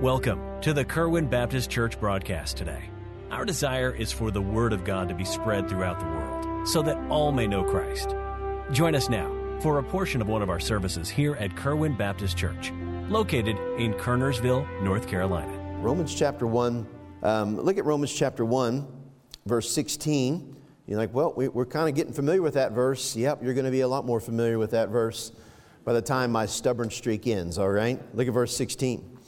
Welcome to the Kerwin Baptist Church broadcast today. Our desire is for the Word of God to be spread throughout the world so that all may know Christ. Join us now for a portion of one of our services here at Kerwin Baptist Church, located in Kernersville, North Carolina. Romans chapter 1. Um, look at Romans chapter 1, verse 16. You're like, well, we, are kind of getting familiar with that verse. Yep, you're going to be a lot more familiar with that verse by the time my stubborn streak ends, all right? Look at verse 16.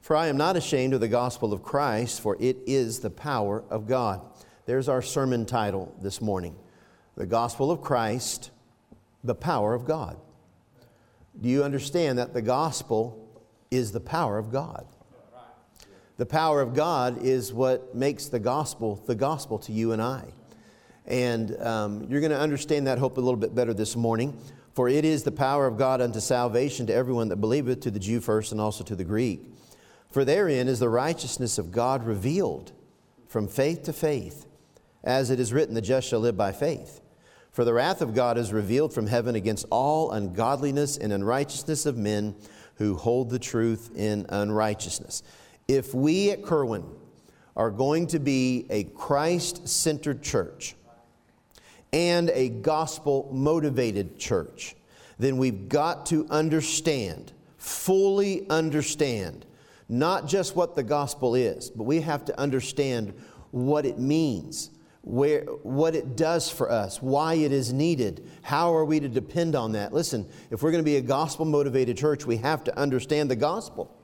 For I am not ashamed of the gospel of Christ, for it is the power of God. There's our sermon title this morning The Gospel of Christ, the Power of God. Do you understand that the gospel is the power of God? The power of God is what makes the gospel the gospel to you and I. And um, you're going to understand that hope a little bit better this morning. For it is the power of God unto salvation to everyone that believeth, to the Jew first and also to the Greek. For therein is the righteousness of God revealed from faith to faith, as it is written, the just shall live by faith. For the wrath of God is revealed from heaven against all ungodliness and unrighteousness of men who hold the truth in unrighteousness. If we at Kerwin are going to be a Christ centered church and a gospel motivated church, then we've got to understand, fully understand, not just what the gospel is, but we have to understand what it means, where, what it does for us, why it is needed, how are we to depend on that. Listen, if we're going to be a gospel motivated church, we have to understand the gospel.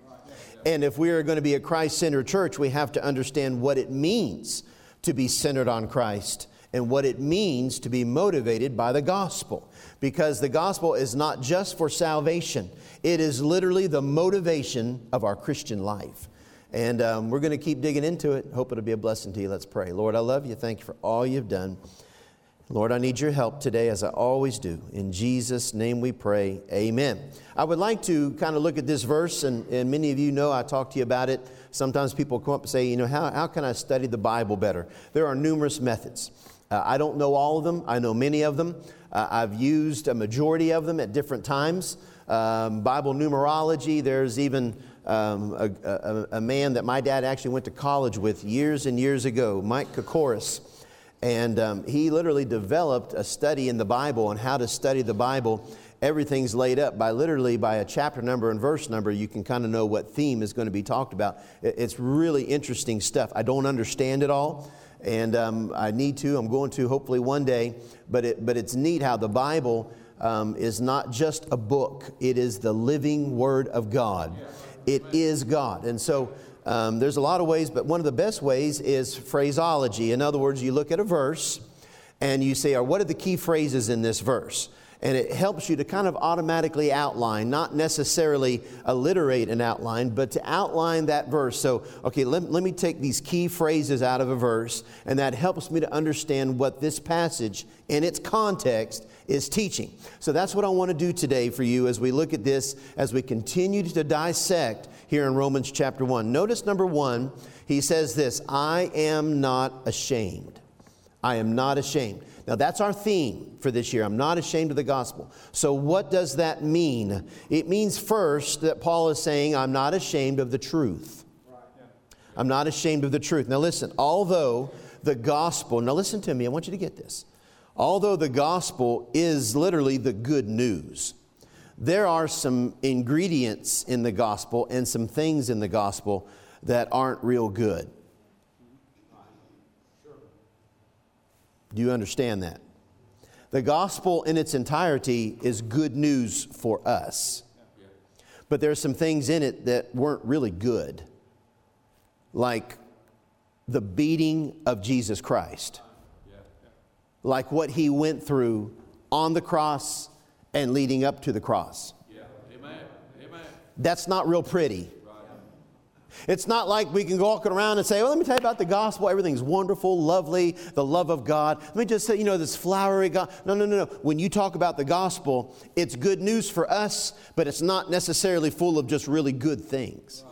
And if we are going to be a Christ centered church, we have to understand what it means to be centered on Christ and what it means to be motivated by the gospel. Because the gospel is not just for salvation, it is literally the motivation of our Christian life. And um, we're going to keep digging into it. Hope it'll be a blessing to you. Let's pray. Lord, I love you. Thank you for all you've done. Lord, I need your help today as I always do. In Jesus' name we pray. Amen. I would like to kind of look at this verse, and, and many of you know I talk to you about it. Sometimes people come up and say, you know, how, how can I study the Bible better? There are numerous methods. Uh, I don't know all of them, I know many of them. Uh, I've used a majority of them at different times um, Bible numerology. There's even um, a, a, a, man that my dad actually went to college with years and years ago, Mike Kokoris. And um, he literally developed a study in the Bible on how to study the Bible. Everything's laid up by literally by a chapter number and verse number. You can kind of know what theme is going to be talked about. It's really interesting stuff. I don't understand it all and um, I need to. I'm going to hopefully one day. But it, but it's neat how the Bible um, is not just a book, it is the living Word of God. It is God. And so um, there's a lot of ways, but one of the best ways is phraseology. In other words, you look at a verse and you say, What are the key phrases in this verse? And it helps you to kind of automatically outline, not necessarily alliterate an outline, but to outline that verse. So, okay, let, let me take these key phrases out of a verse, and that helps me to understand what this passage in its context is teaching. So that's what I want to do today for you as we look at this, as we continue to dissect here in Romans chapter 1. Notice number one, he says this I am not ashamed. I am not ashamed. Now, that's our theme for this year. I'm not ashamed of the gospel. So, what does that mean? It means first that Paul is saying, I'm not ashamed of the truth. I'm not ashamed of the truth. Now, listen, although the gospel, now listen to me, I want you to get this. Although the gospel is literally the good news, there are some ingredients in the gospel and some things in the gospel that aren't real good. Do you understand that? The gospel in its entirety is good news for us. But there's some things in it that weren't really good, like the beating of Jesus Christ, like what he went through on the cross and leading up to the cross. That's not real pretty. It's not like we can go walk around and say, well, let me tell you about the gospel. Everything's wonderful, lovely, the love of God. Let me just say, you know, this flowery God. No, no, no, no. When you talk about the gospel, it's good news for us, but it's not necessarily full of just really good things.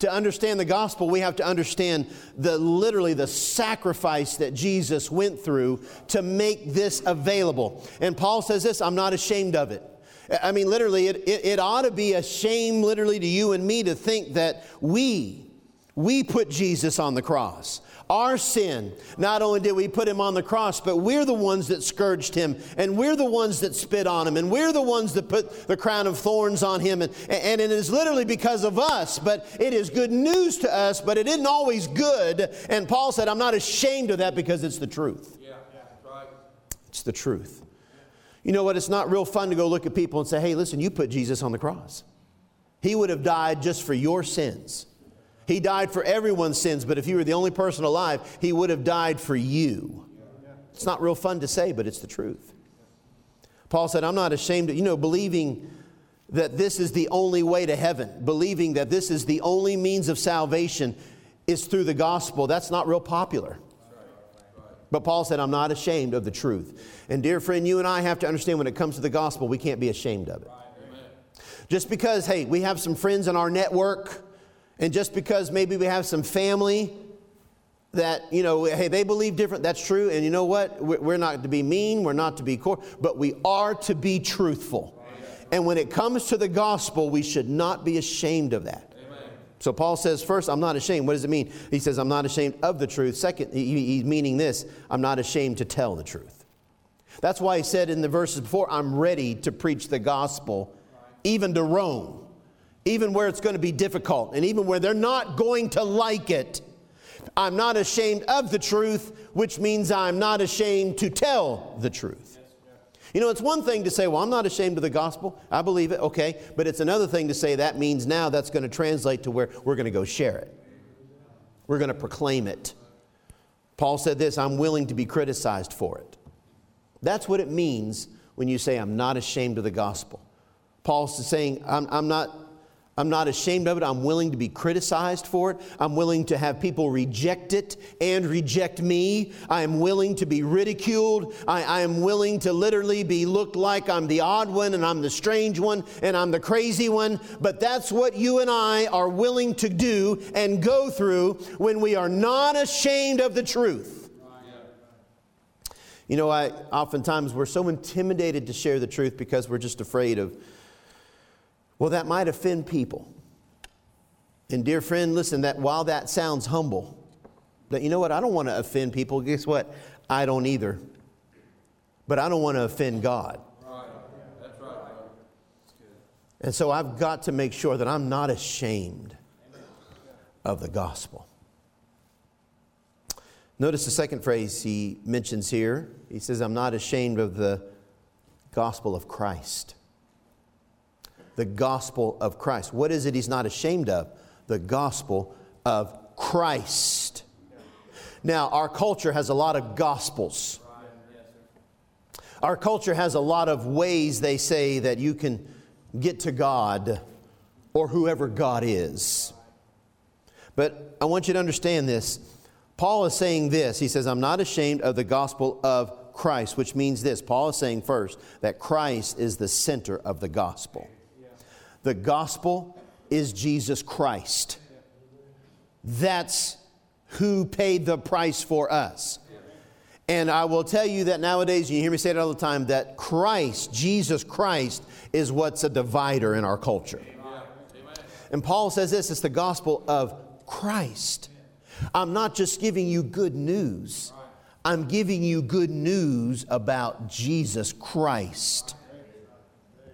To understand the gospel, we have to understand the literally the sacrifice that Jesus went through to make this available. And Paul says this, I'm not ashamed of it. I mean, literally, it, it, it, ought to be a shame, literally, to you and me to think that we, we put Jesus on the cross. Our sin, not only did we put him on the cross, but we're the ones that scourged him, and we're the ones that spit on him, and we're the ones that put the crown of thorns on him. And, and it is literally because of us, but it is good news to us, but it isn't always good. And Paul said, I'm not ashamed of that because it's the truth. Yeah, yeah, right. It's the truth. You know what? It's not real fun to go look at people and say, hey, listen, you put Jesus on the cross. He would have died just for your sins. He died for everyone's sins, but if you were the only person alive, he would have died for you. It's not real fun to say, but it's the truth. Paul said, I'm not ashamed of, you know, believing that this is the only way to heaven, believing that this is the only means of salvation is through the gospel. That's not real popular. But Paul said, I'm not ashamed of the truth. And dear friend, you and I have to understand when it comes to the gospel, we can't be ashamed of it. Just because, hey, we have some friends in our network and just because maybe we have some family that, you know, hey, they believe different, that's true. And you know what? We're not to be mean, we're not to be core, but we are to be truthful. And when it comes to the gospel, we should not be ashamed of that. So Paul says, first, I'm not ashamed. What does it mean? He says, I'm not ashamed of the truth. Second, he's meaning this I'm not ashamed to tell the truth. That's why he said in the verses before, I'm ready to preach the gospel, even to Rome even where it's going to be difficult, and even where they're not going to like it. I'm not ashamed of the truth, which means I'm not ashamed to tell the truth. You know, it's one thing to say, well, I'm not ashamed of the gospel. I believe it, okay. But it's another thing to say that means now that's going to translate to where we're going to go share it. We're going to proclaim it. Paul said this I'm willing to be criticized for it. That's what it means when you say, I'm not ashamed of the gospel. Paul's saying, I'm, I'm not I'm not ashamed of it. I'm willing to be criticized for it. I'm willing to have people reject it and reject me. I am willing to be ridiculed. I, I, am willing to literally be looked like I'm the odd one and I'm the strange one and I'm the crazy one. But that's what you and I are willing to do and go through when we are not ashamed of the truth. You know, I oftentimes we're so intimidated to share the truth because we're just afraid of well, that might offend people. And dear friend, listen, that while that sounds humble, that you know what, I don't want to offend people. Guess what? I don't either. But I don't want to offend God. That's right. And so I've got to make sure that I'm not ashamed of the gospel. Notice the second phrase he mentions here. He says, I'm not ashamed of the gospel of Christ the gospel of Christ. What is it he's not ashamed of? The gospel of Christ. Now, our culture has a lot of gospels. Our culture has a lot of ways they say that you can get to God or whoever God is. But I want you to understand this. Paul is saying this. He says, I'm not ashamed of the gospel of Christ, which means this. Paul is saying first that Christ is the center of the gospel. The gospel is Jesus Christ. That's who paid the price for us. And I will tell you that nowadays, you hear me say it all the time, that Christ, Jesus Christ, is what's a divider in our culture. And Paul says this it's the gospel of Christ. I'm not just giving you good news, I'm giving you good news about Jesus Christ.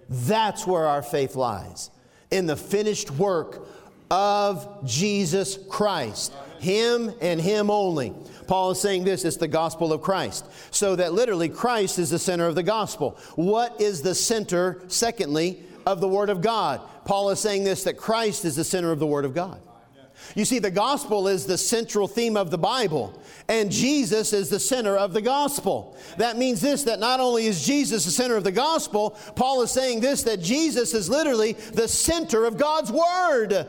That's where our faith lies in the finished work of Jesus Christ. Him and Him only. Paul is saying this it's the gospel of Christ. So that literally Christ is the center of the gospel. What is the center, secondly, of the Word of God? Paul is saying this that Christ is the center of the Word of God. You see, the gospel is the central theme of the Bible, and Jesus is the center of the gospel. That means this that not only is Jesus the center of the gospel, Paul is saying this that Jesus is literally the center of God's word.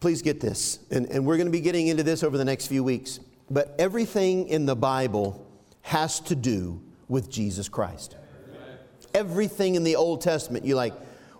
Please get this, and, and we're going to be getting into this over the next few weeks. But everything in the Bible has to do with Jesus Christ. Everything in the Old Testament, you like,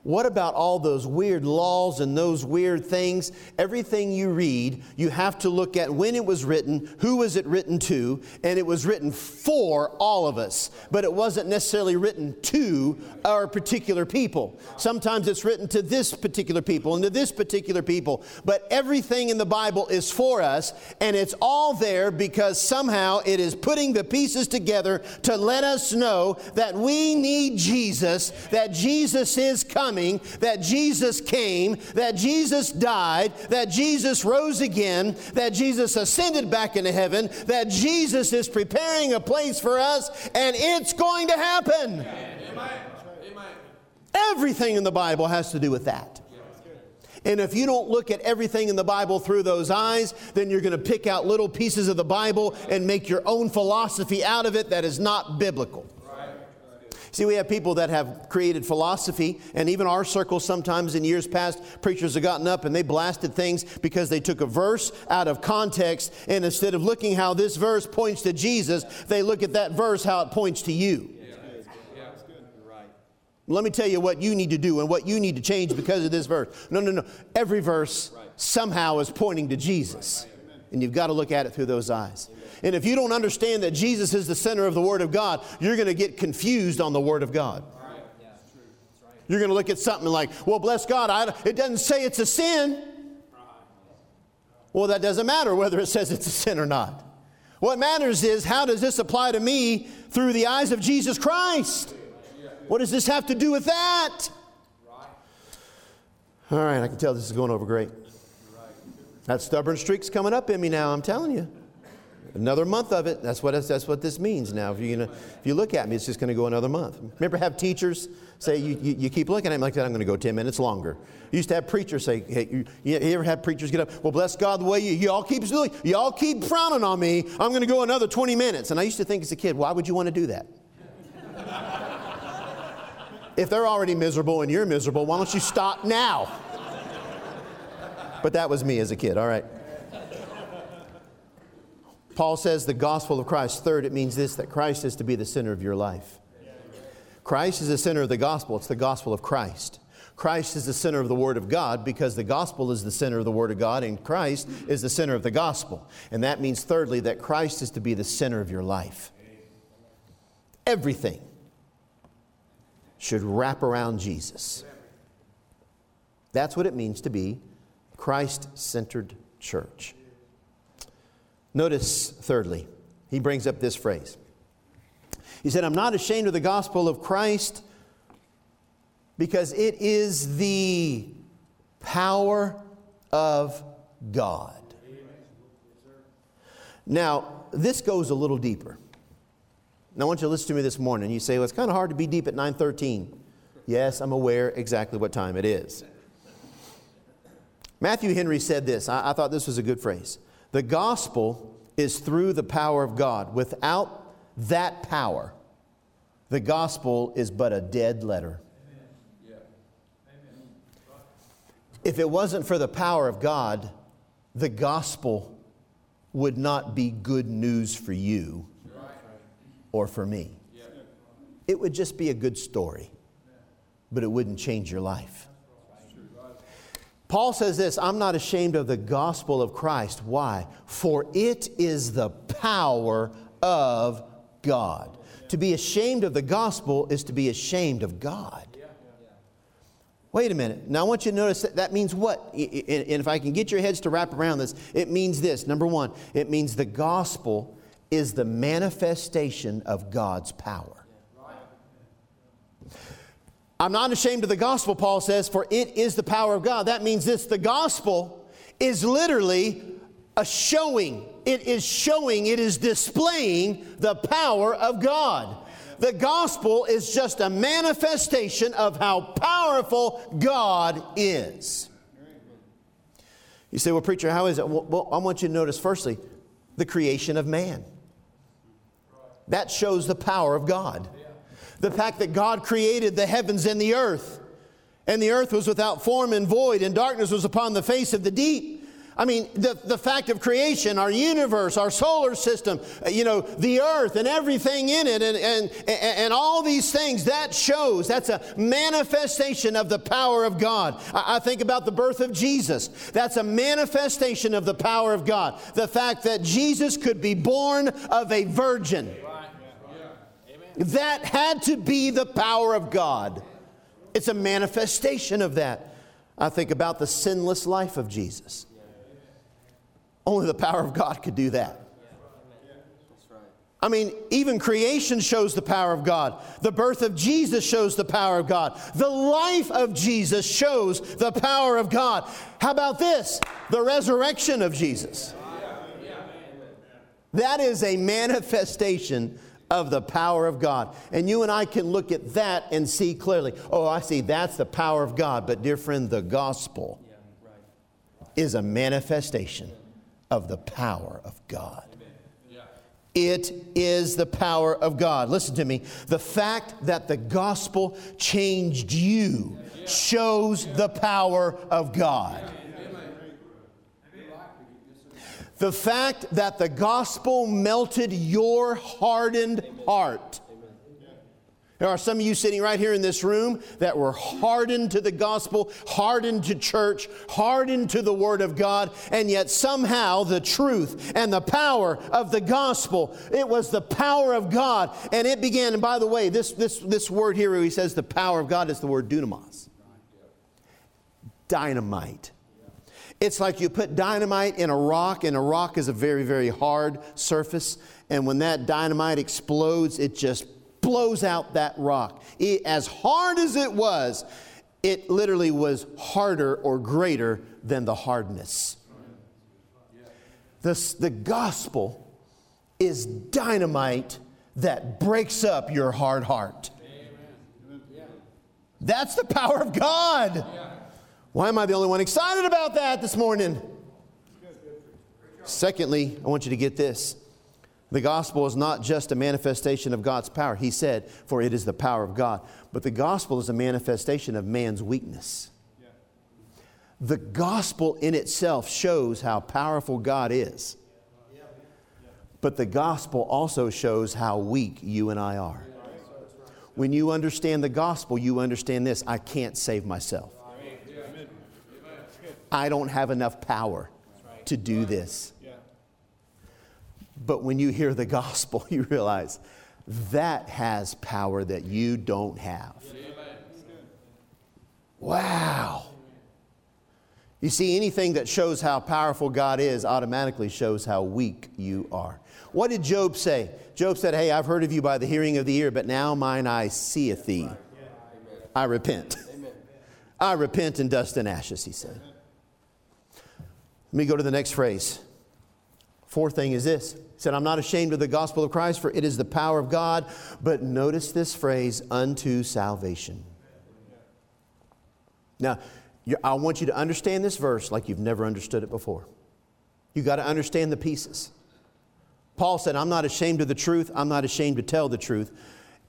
What about all those weird laws and those weird things? Everything you read, you have to look at when it was written, who was it written to, and it was written for all of us. But it wasn't necessarily written to our particular people. Sometimes it's written to this particular people and to this particular people. But everything in the Bible is for us, and it's all there because somehow it is putting the pieces together to let us know that we need Jesus, that Jesus is coming coming, that Jesus came, that Jesus died, that Jesus rose again, that Jesus ascended back into heaven, that Jesus is preparing a place for us, and it's going to happen. Amen. Everything in the Bible has to do with that. And if you don't look at everything in the Bible through those eyes, then you're going to pick out little pieces of the Bible and make your own philosophy out of it that is not biblical. See, we have people that have created philosophy, and even our circle sometimes in years past, preachers have gotten up and they blasted things because they took a verse out of context, and instead of looking how this verse points to Jesus, they look at that verse how it points to you. Let me tell you what you need to do and what you need to change because of this verse. No, no, no. Every verse somehow is pointing to Jesus. And you've got to look at it through those eyes. And if you don't understand that Jesus is the center of the Word of God, you're going to get confused on the Word of God. You're going to look at something like, well, bless God, I, it doesn't say it's a sin. Well, that doesn't matter whether it says it's a sin or not. What matters is how does this apply to me through the eyes of Jesus Christ? What does this have to do with that? All right, I can tell this is going over great. That stubborn streak's coming up in me now, I'm telling you. Another month of it. That's what, that's what this means now. If, you're gonna, if you look at me, it's just going to go another month. Remember, have teachers say, you, you, you, keep looking at me like that, I'm going to go 10 minutes longer. You used to have preachers say, hey, you, you ever have preachers get up, well, bless God the way you, y'all keep, y'all keep frowning on me, I'm going to go another 20 minutes. And I used to think as a kid, why would you want to do that? if they're already miserable and you're miserable, why don't you stop now? But that was me as a kid, all right. Paul says the gospel of Christ. Third, it means this that Christ is to be the center of your life. Christ is the center of the gospel. It's the gospel of Christ. Christ is the center of the Word of God because the gospel is the center of the Word of God and Christ is the center of the gospel. And that means, thirdly, that Christ is to be the center of your life. Everything should wrap around Jesus. That's what it means to be Christ centered church. Notice, thirdly, he brings up this phrase. He said, I'm not ashamed of the gospel of Christ because it is the power of God. Now, this goes a little deeper. Now, I want you to listen to me this morning. You say, well, it's kind of hard to be deep at 913. Yes, I'm aware exactly what time it is. Matthew Henry said this. I, I thought this was a good phrase. The gospel is through the power of God. Without that power, the gospel is but a dead letter. If it wasn't for the power of God, the gospel would not be good news for you or for me. It would just be a good story, but it wouldn't change your life. Paul says this I'm not ashamed of the gospel of Christ. Why? For it is the power of God. To be ashamed of the gospel is to be ashamed of God. Wait a minute. Now I want you to notice that that means what? And if I can get your heads to wrap around this, it means this. Number one, it means the gospel is the manifestation of God's power. I'm not ashamed of the gospel, Paul says, for it is the power of God. That means this the gospel is literally a showing. It is showing, it is displaying the power of God. The gospel is just a manifestation of how powerful God is. You say, well, preacher, how is it? Well, I want you to notice, firstly, the creation of man. That shows the power of God the fact that God created the heavens and the earth. And the earth was without form and void, and darkness was upon the face of the deep. I mean, the, the fact of creation, our universe, our solar system, uh, you know, the earth and everything in it, and, and, and all these things, that shows, that's a manifestation of the power of God. I, I think about the birth of Jesus. That's a manifestation of the power of God. The fact that Jesus could be born of a virgin. That had to be the power of God. It's a manifestation of that. I think about the sinless life of Jesus. Only the power of God could do that. I mean, even creation shows the power of God. The birth of Jesus shows the power of God. The life of Jesus shows the power of God. How about this? The resurrection of Jesus. That is a manifestation of the power of God. And you and I can look at that and see clearly oh, I see that's the power of God. But, dear friend, the gospel is a manifestation of the power of God. It is the power of God. Listen to me. The fact that the gospel changed you shows the power of God. The fact that the gospel melted your hardened heart there are some of you sitting right here in this room that were hardened to the gospel, hardened to church, hardened to the word of God, and yet somehow the truth and the power of the gospel, it was the power of God. And it began, and by the way, this, this, this word here he says the power of God is the word dunamis. Dynamite. It's like you put dynamite in a rock, and a rock is a very, very hard surface. And when that dynamite explodes, it just blows out that rock. It, as hard as it was, it literally was harder or greater than the hardness. The, the gospel is dynamite that breaks up your hard heart. That's the power of God. Why am I the only one excited about that this morning? Secondly, I want you to get this the gospel is not just a manifestation of God's power. He said, for it is the power of God. But the gospel is a manifestation of man's weakness. The gospel in itself shows how powerful God is. But the gospel also shows how weak you and I are. When you understand the gospel, you understand this I can't save myself. I don't have enough power to do this. But when you hear the gospel, you realize that has power that you don't have. Wow. You see, anything that shows how powerful God is automatically shows how weak you are. What did Job say? Job said, Hey, I've heard of you by the hearing of the ear, but now mine eye seeth thee. I repent. I repent in dust and ashes, he said. Let me go to the next phrase. Fourth thing is this He said, I'm not ashamed of the gospel of Christ, for it is the power of God. But notice this phrase, unto salvation. Now, I want you to understand this verse like you've never understood it before. You got to understand the pieces. Paul said, I'm not ashamed of the truth. I'm not ashamed to tell the truth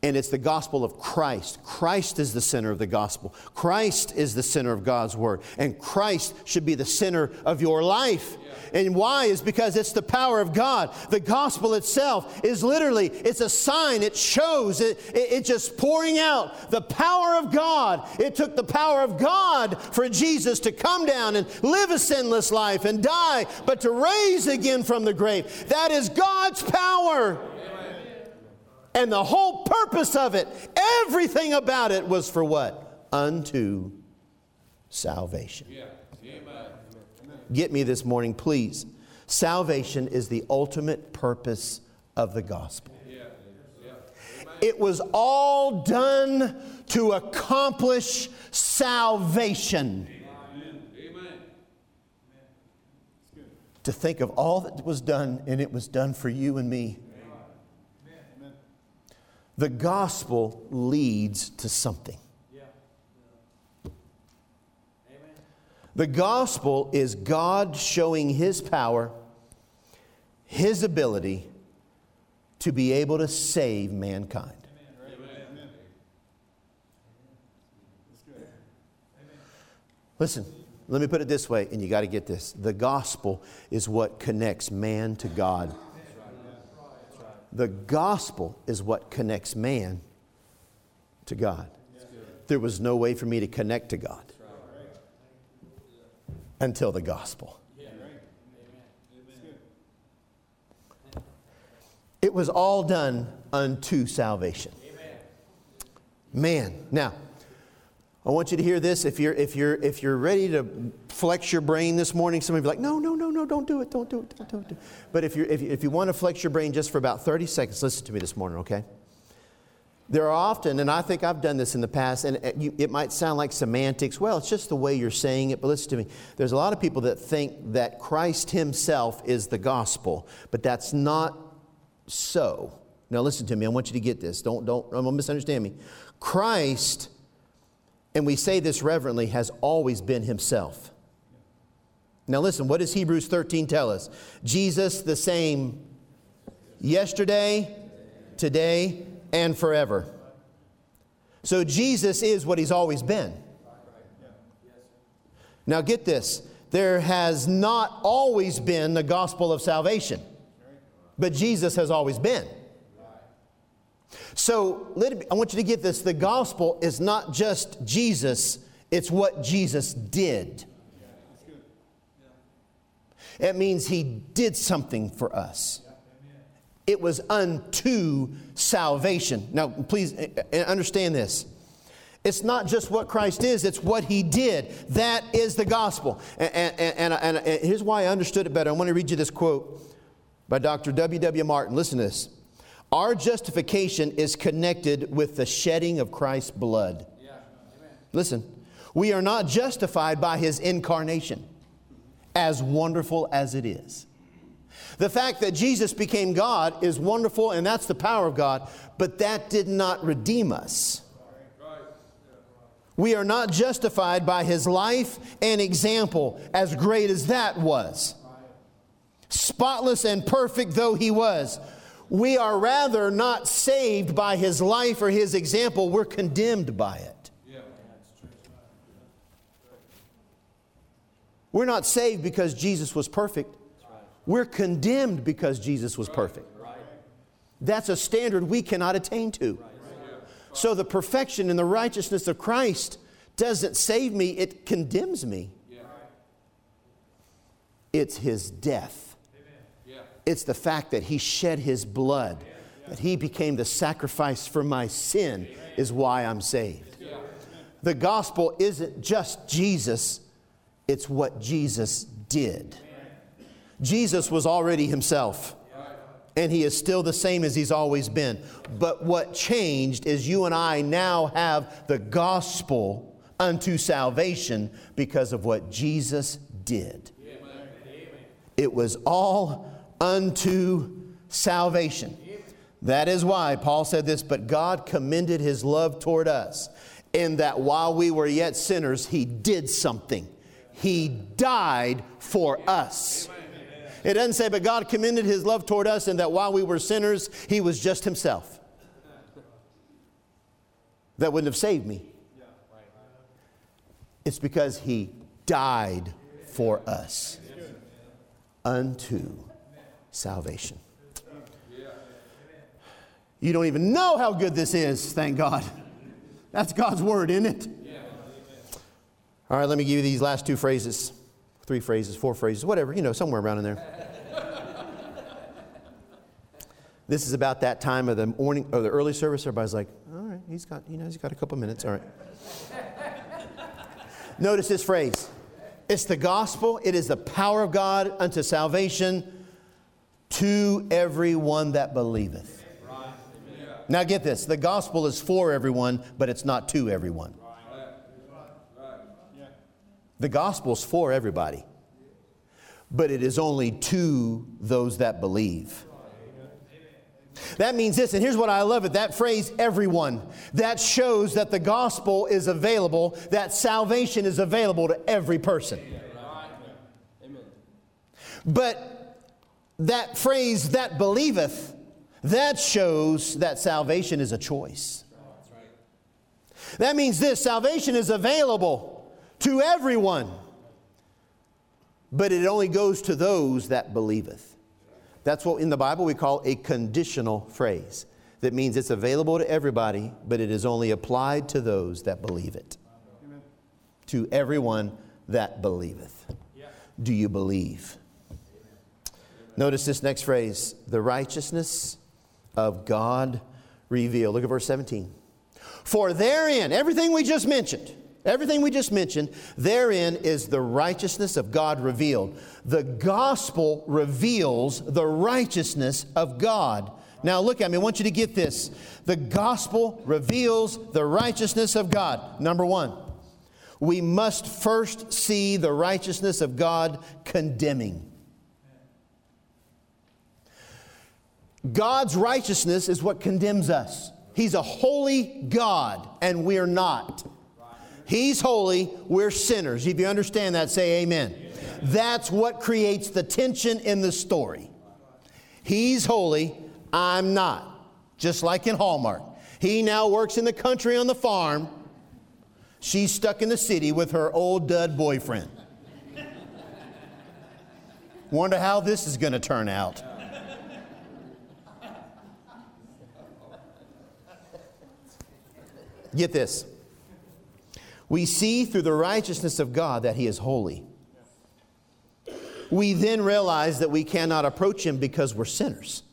and it's the gospel of Christ. Christ is the center of the gospel. Christ is the center of God's word. And Christ should be the center of your life. And why is because it's the power of God. The gospel itself is literally, it's a sign. It shows, it, it, it just pouring out the power of God. It took the power of God for Jesus to come down and live a sinless life and die, but to raise again from the grave. That is God's power. And the whole purpose of it, everything about it was for what? Unto salvation. Yeah. Get me this morning, please. Salvation is the ultimate purpose of the gospel. Yeah. Yeah. It was all done to accomplish salvation. Amen. To think of all that was done, and it was done for you and me. The gospel leads to something. The gospel is God showing his power, his ability to be able to save mankind. Amen. Listen, Let me put it this way, and you got to get this. The gospel is what connects man to God. The gospel is what connects man to God. There was no way for me to connect to God until the gospel. It was all done unto salvation. Man, now, I want you to hear this. If you're, if you're, if you're ready to flex your brain this morning, some of you like, no, no, no, no, don't do it, don't do it, don't do it. But if, you're, if, you, if you want to flex your brain just for about 30 seconds, listen to me this morning, okay? There are often, and I think I've done this in the past, and it might sound like semantics. Well, it's just the way you're saying it, but listen to me. There's a lot of people that think that Christ Himself is the gospel, but that's not so. Now, listen to me. I want you to get this. Don't, don't, don't misunderstand me. Christ and we say this reverently, has always been himself. Now, listen, what does Hebrews 13 tell us? Jesus the same yesterday, today, and forever. So, Jesus is what he's always been. Now, get this there has not always been the gospel of salvation, but Jesus has always been. So I want you to get this the gospel is not just Jesus, it's what Jesus did. It means he did something for us. It was unto salvation. Now, please eh, eh, understand this. It's not just what Christ is, it's what he did. That is the gospel. And, and, and, and here's why I understood it better. I want to read you this quote by Dr. W.W. Martin. Listen to this. Our justification is connected with the shedding of Christ's blood. Listen, we are not justified by his incarnation, as wonderful as it is. The fact that Jesus became God is wonderful, and that's the power of God, but that did not redeem us. We are not justified by his life and example, as great as that was. Spotless and perfect though he was, we are rather not saved by his life or his example, we're condemned by it. We're not saved because Jesus was perfect. We're condemned because Jesus was perfect. That's a standard we cannot attain to. So the perfection and the righteousness of Christ doesn't save me, it condemns me. It's his death it's the fact that he shed his blood, that he became the sacrifice for my sin, is why I'm saved. The gospel isn't just Jesus, it's what Jesus did. Jesus was already himself, and he is still the same as he's always been. But what changed is you and I now have the gospel unto salvation because of what Jesus did. It was all unto salvation. That is why Paul said this, but God commended his love toward us in that while we were yet sinners, he did something. He died for us. It doesn't say, but God commended his love toward us in that while we were sinners, he was just himself. That wouldn't have saved me. It's because he died for us unto salvation. You don't even know how good this is, thank God. That's God's word, isn't it? All right, let me give you these last two phrases. Three phrases, four phrases, whatever, you know, somewhere around in there. this is about that time of the morning or the early service. Everybody's like, all right, he's got, you know, he's got a couple minutes. All right. Notice this phrase. It's the gospel. It is the power of God unto salvation to everyone that believeth. Now get this the gospel is for everyone, but it's not to everyone. The gospel is for everybody, but it is only to those that believe. That means this, and here's what I love it that phrase, everyone. That shows that the gospel is available, that salvation is available to every person. But that phrase, that believeth, that shows that salvation is a choice. That means this salvation is available to everyone, but it only goes to those that believeth. That's what in the Bible we call a conditional phrase. That means it's available to everybody, but it is only applied to those that believe it. Amen. To everyone that believeth. Yeah. Do you believe? Notice this next phrase the righteousness of God revealed. Look at verse 17. For therein, everything we just mentioned, everything we just mentioned, therein is the righteousness of God revealed. The gospel reveals the righteousness of God. Now, look at me. I want you to get this. The gospel reveals the righteousness of God. Number one, we must first see the righteousness of God condemning. God's righteousness is what condemns us. He's a holy God, and we're not. He's holy, we're sinners. If you understand that, say amen. amen. That's what creates the tension in the story. He's holy, I'm not. Just like in Hallmark. He now works in the country on the farm. She's stuck in the city with her old dud boyfriend. Wonder how this is going to turn out. Get this. We see through the righteousness of God that He is holy. We then realize that we cannot approach Him because we're sinners.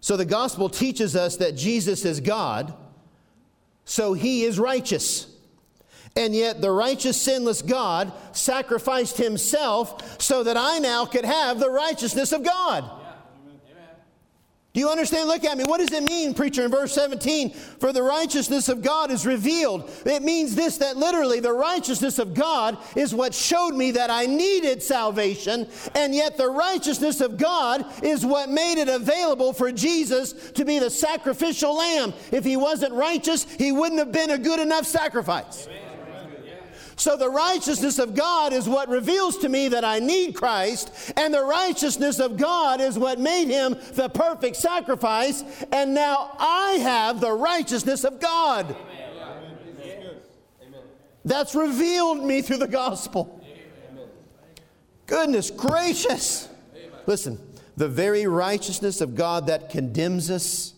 So the gospel teaches us that Jesus is God, so He is righteous. And yet, the righteous, sinless God sacrificed Himself so that I now could have the righteousness of God. Do you understand? Look at me. What does it mean, preacher, in verse 17? For the righteousness of God is revealed. It means this that literally the righteousness of God is what showed me that I needed salvation, and yet the righteousness of God is what made it available for Jesus to be the sacrificial lamb. If he wasn't righteous, he wouldn't have been a good enough sacrifice. Amen. So the righteousness of God is what reveals to me that I need Christ, and the righteousness of God is what made him the perfect sacrifice, and now I have the righteousness of God. That's revealed me through the gospel. Goodness gracious. Listen, the very righteousness of God that condemns us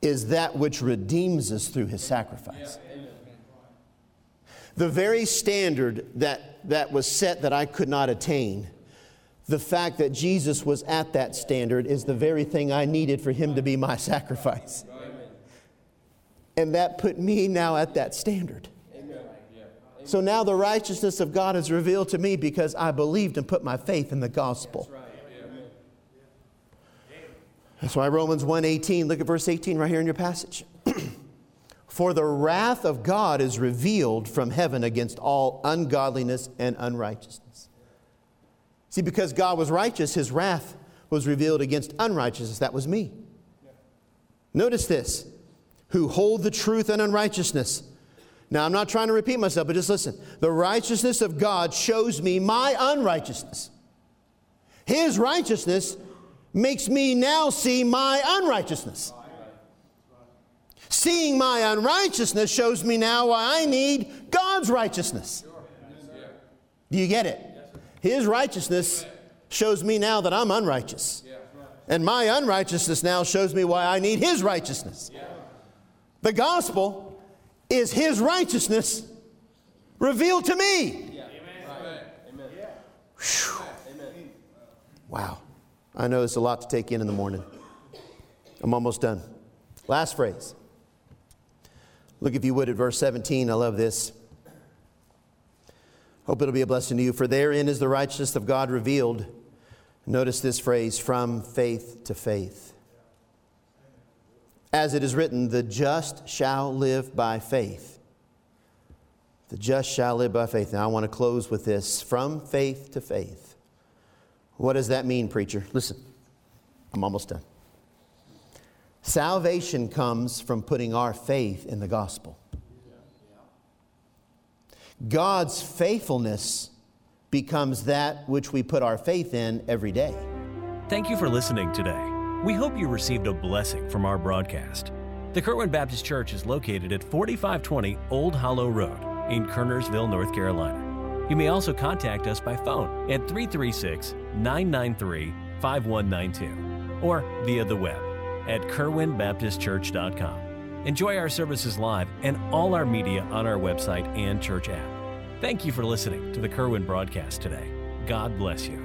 is that which redeems us through his sacrifice. The very standard that, that was set that I could not attain, the fact that Jesus was at that standard is the very thing I needed for him to be my sacrifice. And that put me now at that standard. So now the righteousness of God is revealed to me because I believed and put my faith in the gospel. That's why Romans 1:18, look at verse 18 right here in your passage. For the wrath of God is revealed from heaven against all ungodliness and unrighteousness. See, because God was righteous, his wrath was revealed against unrighteousness. That was me. Notice this who hold the truth and unrighteousness. Now, I'm not trying to repeat myself, but just listen. The righteousness of God shows me my unrighteousness. His righteousness makes me now see my unrighteousness. Seeing my unrighteousness shows me now why I need God's righteousness. Do you get it? His righteousness shows me now that I'm unrighteous. And my unrighteousness now shows me why I need His righteousness. The gospel is His righteousness revealed to me. Wow. I know it's a lot to take in in the morning. I'm almost done. Last phrase. Look, if you would, at verse 17. I love this. Hope it'll be a blessing to you. For therein is the righteousness of God revealed. Notice this phrase from faith to faith. As it is written, the just shall live by faith. The just shall live by faith. Now, I want to close with this from faith to faith. What does that mean, preacher? Listen, I'm almost done. Salvation comes from putting our faith in the gospel. God's faithfulness becomes that which we put our faith in every day. Thank you for listening today. We hope you received a blessing from our broadcast. The Kerwin Baptist Church is located at 4520 Old Hollow Road in Kernersville, North Carolina. You may also contact us by phone at 336 993 5192 or via the web at kerwinbaptistchurch.com. Enjoy our services live and all our media on our website and church app. Thank you for listening to the Kerwin broadcast today. God bless you.